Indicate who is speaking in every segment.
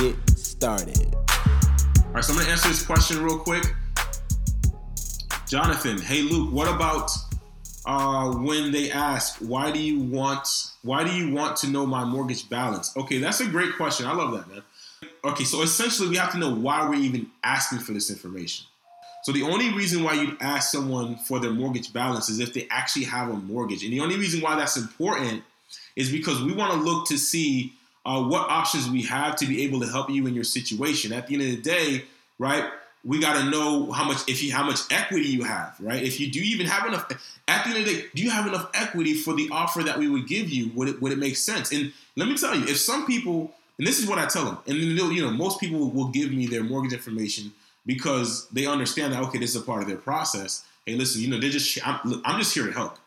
Speaker 1: get started.
Speaker 2: All right, so I'm gonna answer this question real quick. Jonathan, hey Luc, what about uh, when they ask why do you want why do you want to know my mortgage balance? Okay, that's a great question. I love that, man. Okay, so essentially we have to know why we're even asking for this information. So the only reason why you'd ask someone for their mortgage balance is if they actually have a mortgage, and the only reason why that's important is because we want to look to see uh, what options we have to be able to help you in your situation. At the end of the day, right? We got to know how much if you how much equity you have, right? If you do even have enough at the end of the day, do you have enough equity for the offer that we would give you? Would it would it make sense? And let me tell you, if some people, and this is what I tell them, and you know, most people will give me their mortgage information because they understand that okay, this is a part of their process. Hey, listen, you know, they're just I'm, I'm just here to help,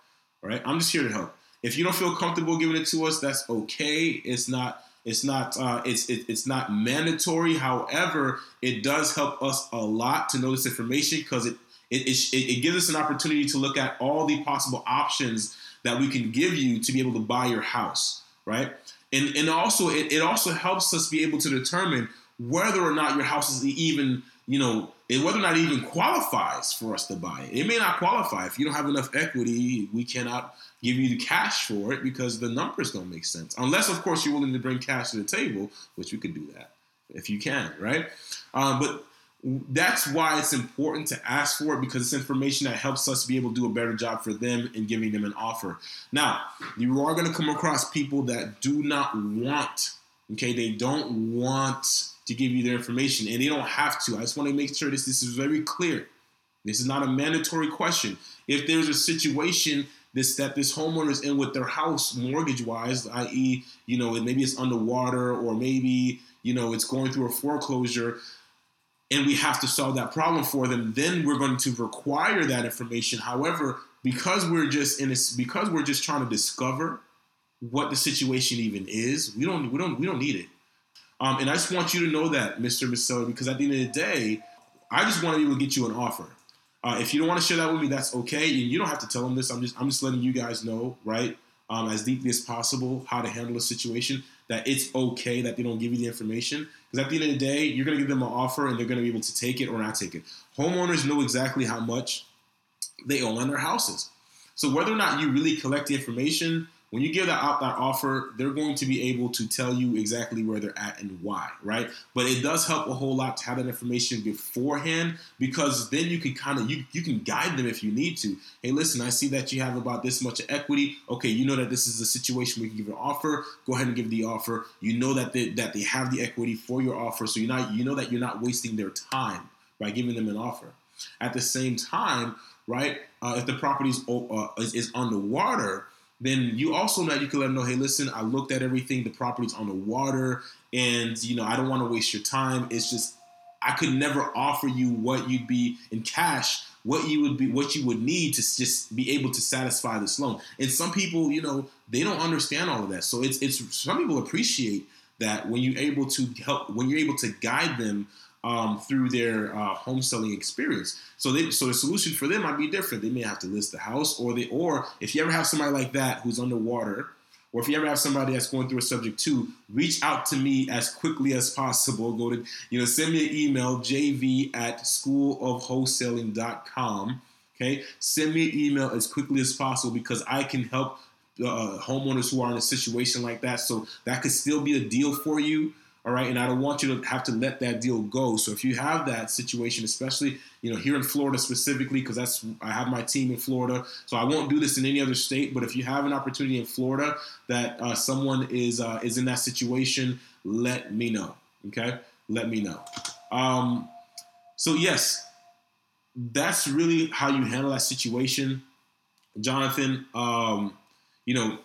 Speaker 2: right? I'm just here to help. If you don't feel comfortable giving it to us, that's okay. It's not it's not uh, it's it, it's not mandatory. However, it does help us a lot to know this information because it it, it it gives us an opportunity to look at all the possible options that we can give you to be able to buy your house, right? And and also it, it also helps us be able to determine whether or not your house is even you know, it whether or not even qualifies for us to buy it. It may not qualify. If you don't have enough equity, we cannot give you the cash for it because the numbers don't make sense. Unless, of course, you're willing to bring cash to the table, which we could do that if you can, right? Um, but that's why it's important to ask for it because it's information that helps us be able to do a better job for them in giving them an offer. Now, you are going to come across people that do not want, okay, they don't want to give you their information, and they don't have to. I just want to make sure this this is very clear. This is not a mandatory question. If there's a situation this that this homeowner is in with their house mortgage wise, i.e., you know, maybe it's underwater or maybe you know it's going through a foreclosure, and we have to solve that problem for them. Then we're going to require that information. However, because we're just in this, because we're just trying to discover what the situation even is, we don't we don't we don't need it. Um, and I just want you to know that, Mr. Maselli, because at the end of the day, I just want to be able to get you an offer. Uh, if you don't want to share that with me, that's okay. And you don't have to tell them this. I'm just I'm just letting you guys know, right, um, as deeply as possible, how to handle a situation. That it's okay that they don't give you the information because at the end of the day, you're going to give them an offer and they're going to be able to take it or not take it. Homeowners know exactly how much they owe on their houses. So whether or not you really collect the information when you give that out that offer, they're going to be able to tell you exactly where they're at and why, right? But it does help a whole lot to have that information beforehand because then you can kind of you you can guide them if you need to. Hey, listen, I see that you have about this much equity. Okay, you know that this is a situation where you can give an offer. Go ahead and give the offer. You know that they, that they have the equity for your offer, so you're not you know that you're not wasting their time by giving them an offer. At the same time, right? Uh, if the property uh, is, is underwater then you also know you can let them know, hey, listen, I looked at everything, the property's underwater, and you know, I don't want to waste your time. It's just I could never offer you what you'd be in cash, what you would be, what you would need to just be able to satisfy this loan. And some people, you know, they don't understand all of that. So it's it's some people appreciate that when you're able to help, when you're able to guide them um, through their uh, home selling experience. So they, so the solution for them might be different. They may have to list the house, or they, or if you ever have somebody like that who's underwater, or if you ever have somebody that's going through a subject to, reach out to me as quickly as possible. Go to, you know, send me an email, jv at schoolofwholesaling.com. Okay, send me an email as quickly as possible because I can help uh, homeowners who are in a situation like that. So that could still be a deal for you all right. And I don't want you to have to let that deal go. So if you have that situation, especially, you know, here in Florida specifically, because that's, I have my team in Florida. So I won't do this in any other state. But if you have an opportunity in Florida that uh, someone is, uh, is in that situation, let me know. Okay. Let me know. Um, so, yes, that's really how you handle that situation. Jonathan, um, you know,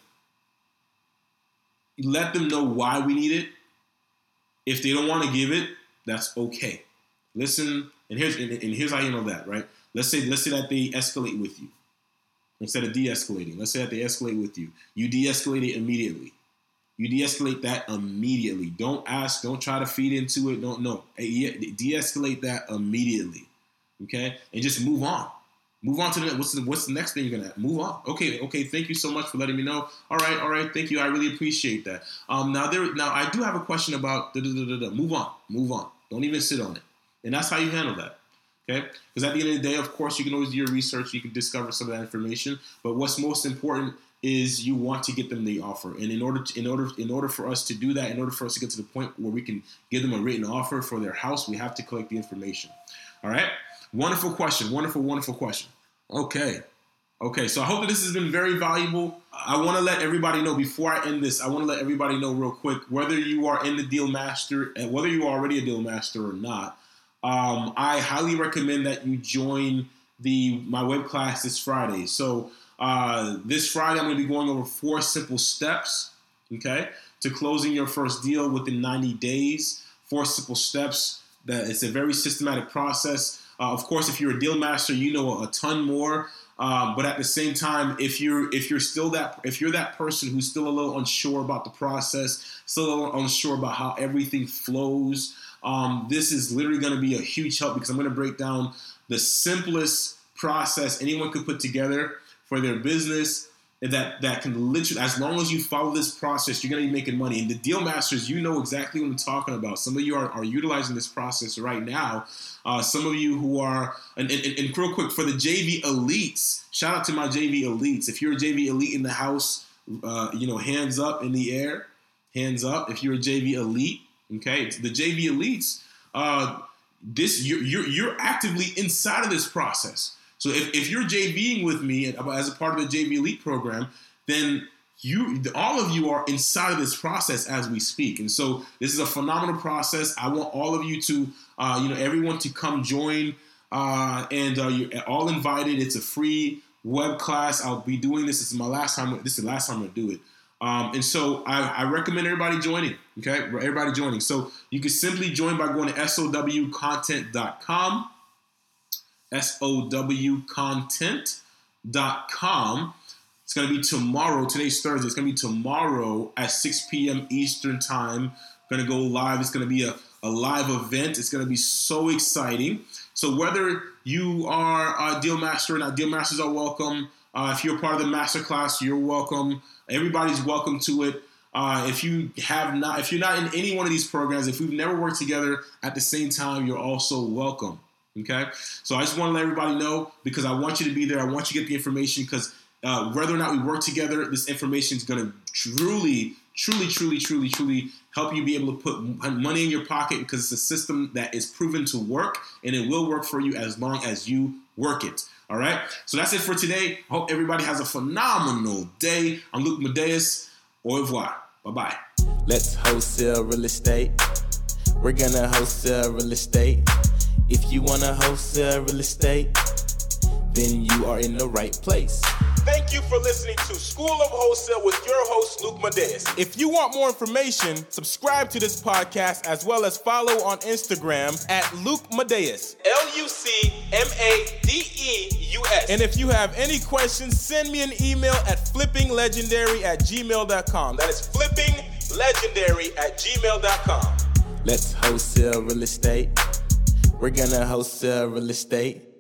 Speaker 2: let them know why we need it If they don't want to give it, that's okay. Listen, and here's and, and here's how you know that, right? Let's say let's say that they escalate with you instead of de-escalating. Let's say that they escalate with you. You de-escalate it immediately. You de-escalate that immediately. Don't ask. Don't try to feed into it. Don't know. Eh, de-escalate that immediately. Okay, and just move on. Move on to the what's the what's the next thing you're gonna move on. Okay, okay. Thank you so much for letting me know. All right, all right. Thank you. I really appreciate that. Um, now there now I do have a question about move on, move on. Don't even sit on it, and that's how you handle that. Okay, because at the end of the day, of course, you can always do your research. You can discover some of that information. But what's most important is you want to get them the offer, and in order to, in order in order for us to do that, in order for us to get to the point where we can give them a written offer for their house, we have to collect the information. All right. Wonderful question. Wonderful, wonderful question. Okay. Okay, so I hope that this has been very valuable. I want to let everybody know before I end this, I want to let everybody know real quick whether you are in the deal master and whether you are already a deal master or not. Um, I highly recommend that you join the my web class this Friday. So uh, this Friday, I'm going to be going over four simple steps, okay, to closing your first deal within 90 days. Four simple steps. That it's a very systematic process. Uh, of course, if you're a deal master, you know a ton more. Um, but at the same time, if you're if you're still that if you're that person who's still a little unsure about the process, still unsure about how everything flows, um, this is literally going to be a huge help because I'm going to break down the simplest process anyone could put together for their business that that can literally, as long as you follow this process, you're to be making money. And the deal masters, you know exactly what I'm talking about. Some of you are, are utilizing this process right now. Uh, some of you who are, and, and, and real quick, for the JV elites, shout out to my JV elites. If you're a JV elite in the house, uh, you know, hands up in the air, hands up. If you're a JV elite, okay, the JV elites, uh, this you're, you're you're actively inside of this process. So if, if you're JVing with me as a part of the JV Elite program, then you all of you are inside of this process as we speak. And so this is a phenomenal process. I want all of you to uh, you know everyone to come join uh, and uh, you're all invited. It's a free web class. I'll be doing this. This is my last time. This is the last time to do it. Um, and so I, I, recommend everybody joining okay? Everybody joining. So you can simply join by going to sowcontent.com sowcontent.com. It's going to be tomorrow. Today's Thursday. It's going to be tomorrow at 6 p.m. Eastern Time. Going to go live. It's going to be a, a live event. It's going to be so exciting. So whether you are a deal master or not, deal masters are welcome. Uh, if you're part of the master class, you're welcome. Everybody's welcome to it. Uh, if you have not, if you're not in any one of these programs, if we've never worked together at the same time, you're also welcome. Okay, so I just want to let everybody know because I want you to be there. I want you to get the information because uh, whether or not we work together, this information is going to truly, truly, truly, truly, truly help you be able to put money in your pocket because it's a system that is proven to work and it will work for you as long as you work it. All right, so that's it for today. Hope everybody has a phenomenal day. I'm Luc Madeus. Au revoir. Bye bye.
Speaker 1: Let's wholesale real estate. We're gonna wholesale real estate. If you wanna wholesale real estate, then you are in the right place.
Speaker 2: Thank you for listening to School of Wholesale with your host, Luc Madeus.
Speaker 1: If you want more information, subscribe to this podcast as well as follow on Instagram at Luc Madeus.
Speaker 2: L U C M A D E U S.
Speaker 1: And if you have any questions, send me an email at flippinglegendary at gmail.com.
Speaker 2: That is flippinglegendary at gmail.com.
Speaker 1: Let's wholesale real estate. We're gonna wholesale real estate.